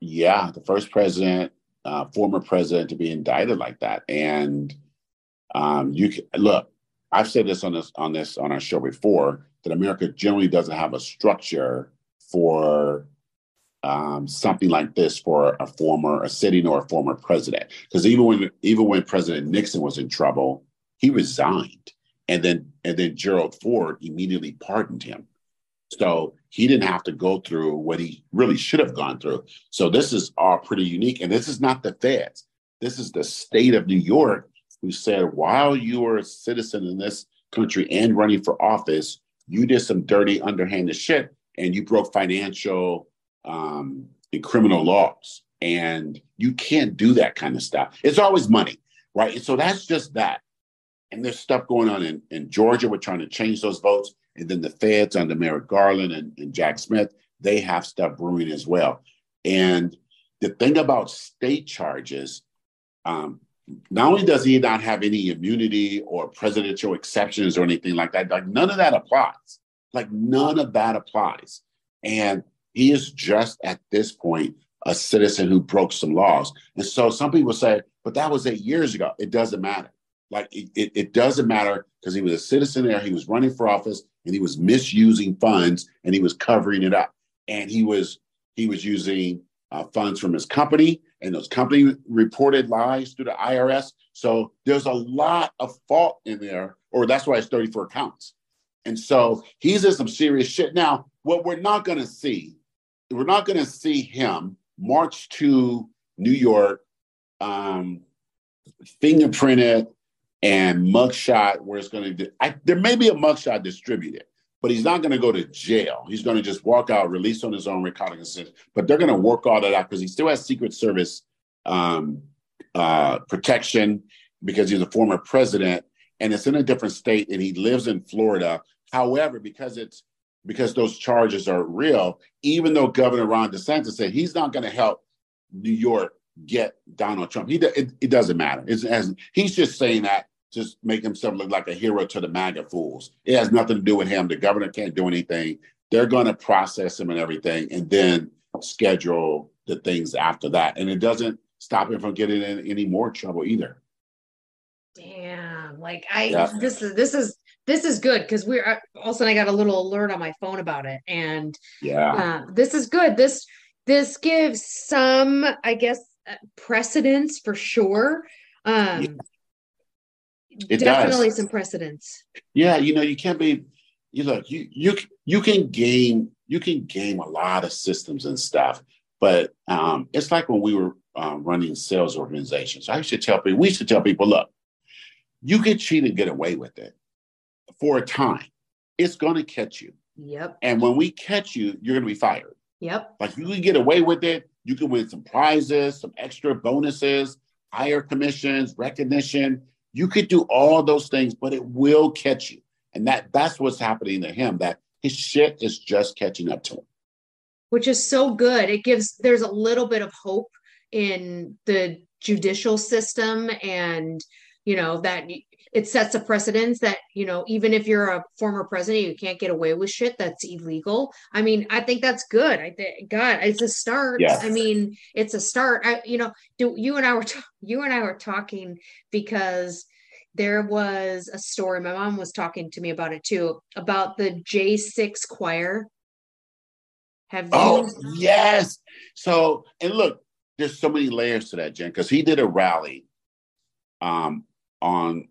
yeah, the first president, uh, former president to be indicted like that. And um, you can look, I've said this on this on this on our show before that America generally doesn't have a structure for um, something like this for a former, a sitting or a former president. Because even when even when President Nixon was in trouble, he resigned and then and then gerald ford immediately pardoned him. So he didn't have to go through what he really should have gone through. So this is all pretty unique and this is not the feds. This is the state of new york who said while you are a citizen in this country and running for office you did some dirty underhanded shit and you broke financial um, and criminal laws and you can't do that kind of stuff. It's always money right? And so that's just that And there's stuff going on in, in Georgia. We're trying to change those votes. And then the feds under Merrick Garland and, and Jack Smith, they have stuff brewing as well. And the thing about state charges, um, not only does he not have any immunity or presidential exceptions or anything like that, like none of that applies. Like none of that applies. And he is just at this point a citizen who broke some laws. And so some people say, but that was eight years ago. It doesn't matter. Like it, it, it doesn't matter because he was a citizen there. He was running for office and he was misusing funds and he was covering it up. And he was he was using uh, funds from his company and those company reported lies to the IRS. So there's a lot of fault in there, or that's why it's 34 counts. And so he's in some serious shit. Now, what we're not going to see, we're not going to see him march to New York, um, fingerprinted and mugshot, where it's going to, there may be a mugshot distributed, but he's not going to go to jail. He's going to just walk out, release on his own recognizance. But they're going to work all that out because he still has Secret Service um, uh, protection because he's a former president and it's in a different state and he lives in Florida. However, because it's because those charges are real, even though Governor Ron DeSantis said he's not going to help New York get Donald Trump, he it, it doesn't matter. It's, he's just saying that just make himself look like a hero to the MAGA fools. It has nothing to do with him. The governor can't do anything. They're going to process him and everything, and then schedule the things after that. And it doesn't stop him from getting in any more trouble either.
Damn! Like I, yeah. this is this is this is good because we're uh, all of a sudden I got a little alert on my phone about it, and
yeah,
uh, this is good. This this gives some, I guess, uh, precedence for sure. Um, yeah it definitely does. some precedence.
Yeah, you know, you can't be. You look, you you you can game you can game a lot of systems and stuff, but um, it's like when we were um, running sales organizations. I should tell people, we should tell people, look, you can cheat and get away with it for a time. It's going to catch you.
Yep.
And when we catch you, you're going to be fired.
Yep.
Like you can get away with it. You can win some prizes, some extra bonuses, higher commissions, recognition. You could do all those things, but it will catch you. And that that's what's happening to him, that his shit is just catching up to him.
Which is so good. It gives there's a little bit of hope in the judicial system and you know that it sets a precedence that you know even if you're a former president you can't get away with shit that's illegal. I mean i think that's good. I think god it's a start. Yes. i mean it's a start. I, you know do you and i were *laughs* t- you and i were talking because there was a story my mom was talking to me about it too about the j6 choir.
Have you oh yes. So and look there's so many layers to that Jenn because he did a rally um on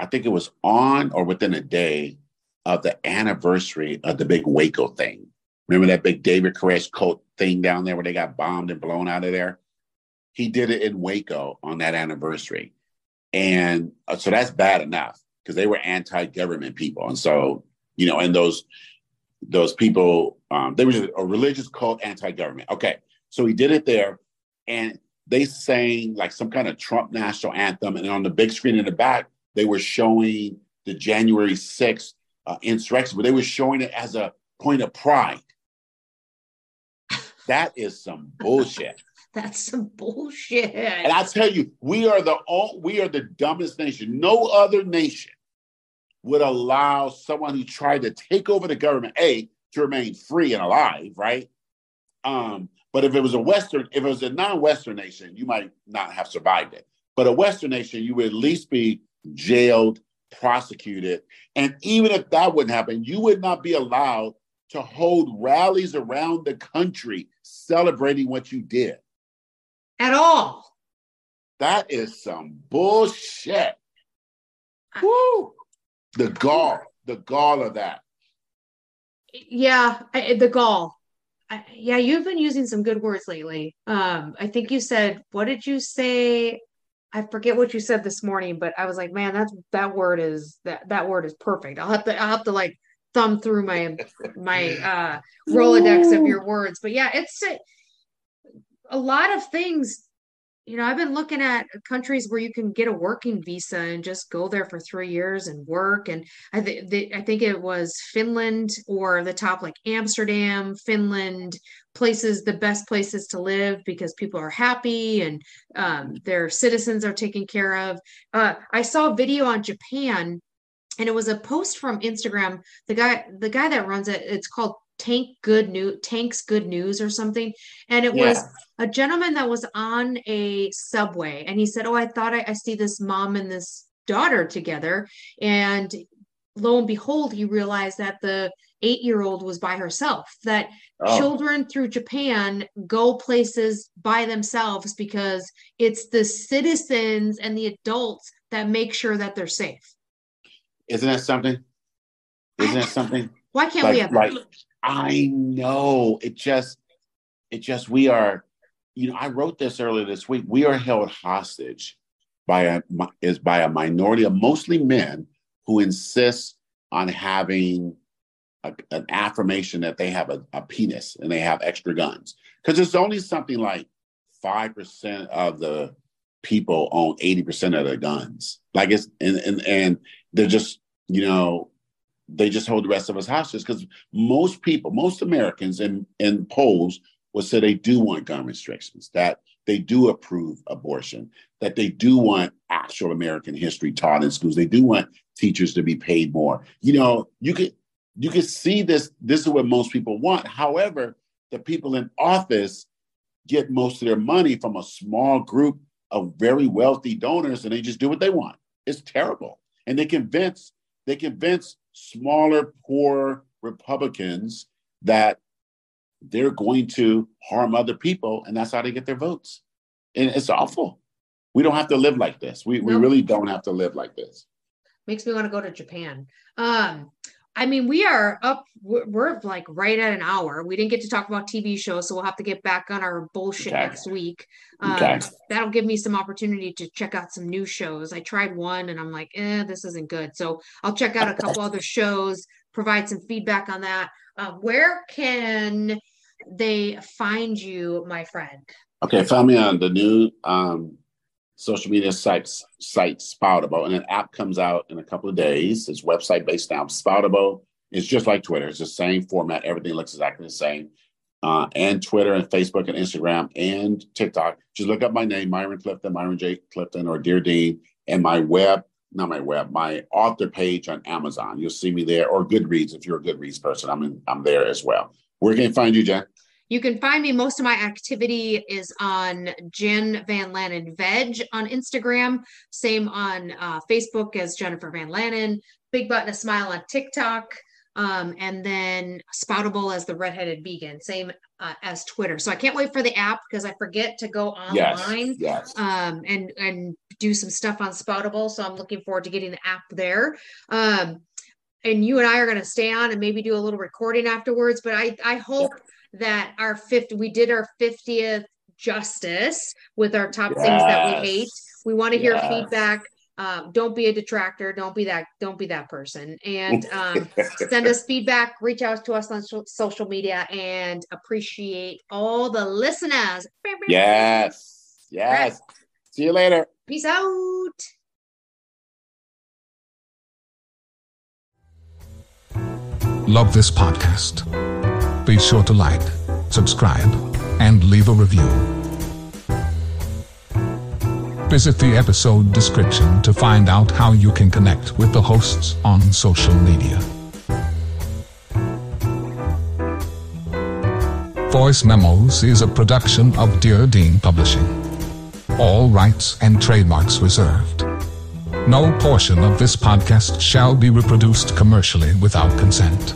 I think it was on or within a day of the anniversary of the big Waco thing. Remember that big David Koresh cult thing down there where they got bombed and blown out of there? He did it in Waco on that anniversary. And uh, so that's bad enough because they were anti-government people. And so, you know, and those those people, um, they were a religious cult anti-government. Okay. So he did it there and they sang like some kind of Trump national anthem. And on the big screen in the back, they were showing the January 6th uh, insurrection, but they were showing it as a point of pride. That is some bullshit. *laughs*
That's some bullshit.
And I tell you, we are the all, we are the dumbest nation. No other nation would allow someone who tried to take over the government, A, to remain free and alive, right? Um, but if it was a Western, if it was a non-Western nation, you might not have survived it. But a Western nation, you would at least be jailed, prosecuted. And even if that wouldn't happen, you would not be allowed to hold rallies around the country celebrating what you did.
At all.
That is some bullshit. Woo! The gall, the gall of that.
Yeah, I, the gall. I, yeah, you've been using some good words lately. Um, I think you said, what did you say? I forget what you said this morning, but I was like, man, that's that word is that that word is perfect. I'll have to I'll have to like thumb through my my *laughs* uh Rolodex of your words. But yeah, it's a, a lot of things you know, I've been looking at countries where you can get a working visa and just go there for three years and work. And I think I think it was Finland or the top like Amsterdam, Finland, places the best places to live because people are happy and um, their citizens are taken care of. Uh, I saw a video on Japan, and it was a post from Instagram. The guy, the guy that runs it, it's called Tank Good News, Tank's Good News or something. And it yeah. was a gentleman that was on a subway and he said, Oh, I thought I, I see this mom and this daughter together. And lo and behold, he realized that the eight year old was by herself, that oh. children through Japan go places by themselves because it's the citizens and the adults that make sure that they're safe.
Isn't that something? Isn't that something?
Why can't like, we have
like I know it just, it just, we are, you know, I wrote this earlier this week. We are held hostage by a, is by a minority of mostly men who insist on having a, an affirmation that they have a, a penis and they have extra guns. Because it's only something like 5% of the people own 80% of the guns. Like it's, and, and, and they're just, you know, they just hold the rest of us hostage because most people, most Americans in, and polls will say they do want gun restrictions, that they do approve abortion, that they do want actual American history taught in schools. They do want teachers to be paid more. You know, you could you could see this. This is what most people want. However, the people in office get most of their money from a small group of very wealthy donors, and they just do what they want. It's terrible, and they convince they convince smaller, poor Republicans that they're going to harm other people, and that's how they get their votes. And it's awful. We don't have to live like this. We, we really don't have to live like this.
Makes me want to go to Japan. Um, I mean, we are up, we're, we're, like right at an hour. We didn't get to talk about TV shows, so we'll have to get back on our bullshit okay. next week. Um, okay. That'll give me some opportunity to check out some new shows. I tried one and I'm like, eh, this isn't good. So I'll check out a couple other shows, provide some feedback on that. Uh, where can they find you, my friend?
Okay, find me on the new um, social media sites site Spoutable, and an app comes out in a couple of days. It's website based now. Spoutable is just like Twitter. It's the same format. Everything looks exactly the same. Uh, and Twitter and Facebook and Instagram and TikTok. Just look up my name, Myron Clifton, Myron J. Clifton, or Dear Dean, and my web, not my web, my author page on Amazon. You'll see me there, or Goodreads if you're a Goodreads person. I'm in, I'm there as well. Where can you find you, Jenn?
You can find me. Most of my activity is on Jen Van Lannen Veg on Instagram. Same on uh, Facebook as Jennifer Van Lannen. Big Button a Smile on TikTok. Um, and then Spoutable as the redheaded vegan, same uh, as Twitter. So I can't wait for the app because I forget to go online
yes, yes.
Um, and and do some stuff on Spoutable. So I'm looking forward to getting the app there. Um, and you and I are going to stay on and maybe do a little recording afterwards. But I I hope that our 50 we did our 50th justice with our top yes. things that we hate. We want to yes. hear feedback. Um, don't be a detractor. Don't be that don't be that person. And *laughs* um, send us feedback. Reach out to us on social media and appreciate all the listeners.
Yes. Yes. Right. see you later.
Peace out.
Love this podcast be sure to like, subscribe, and leave a review. Visit the episode description to find out how you can connect with the hosts on social media. Voice Memos is a production of Dear Dean Publishing. All rights and trademarks reserved. No portion of this podcast shall be reproduced commercially without consent.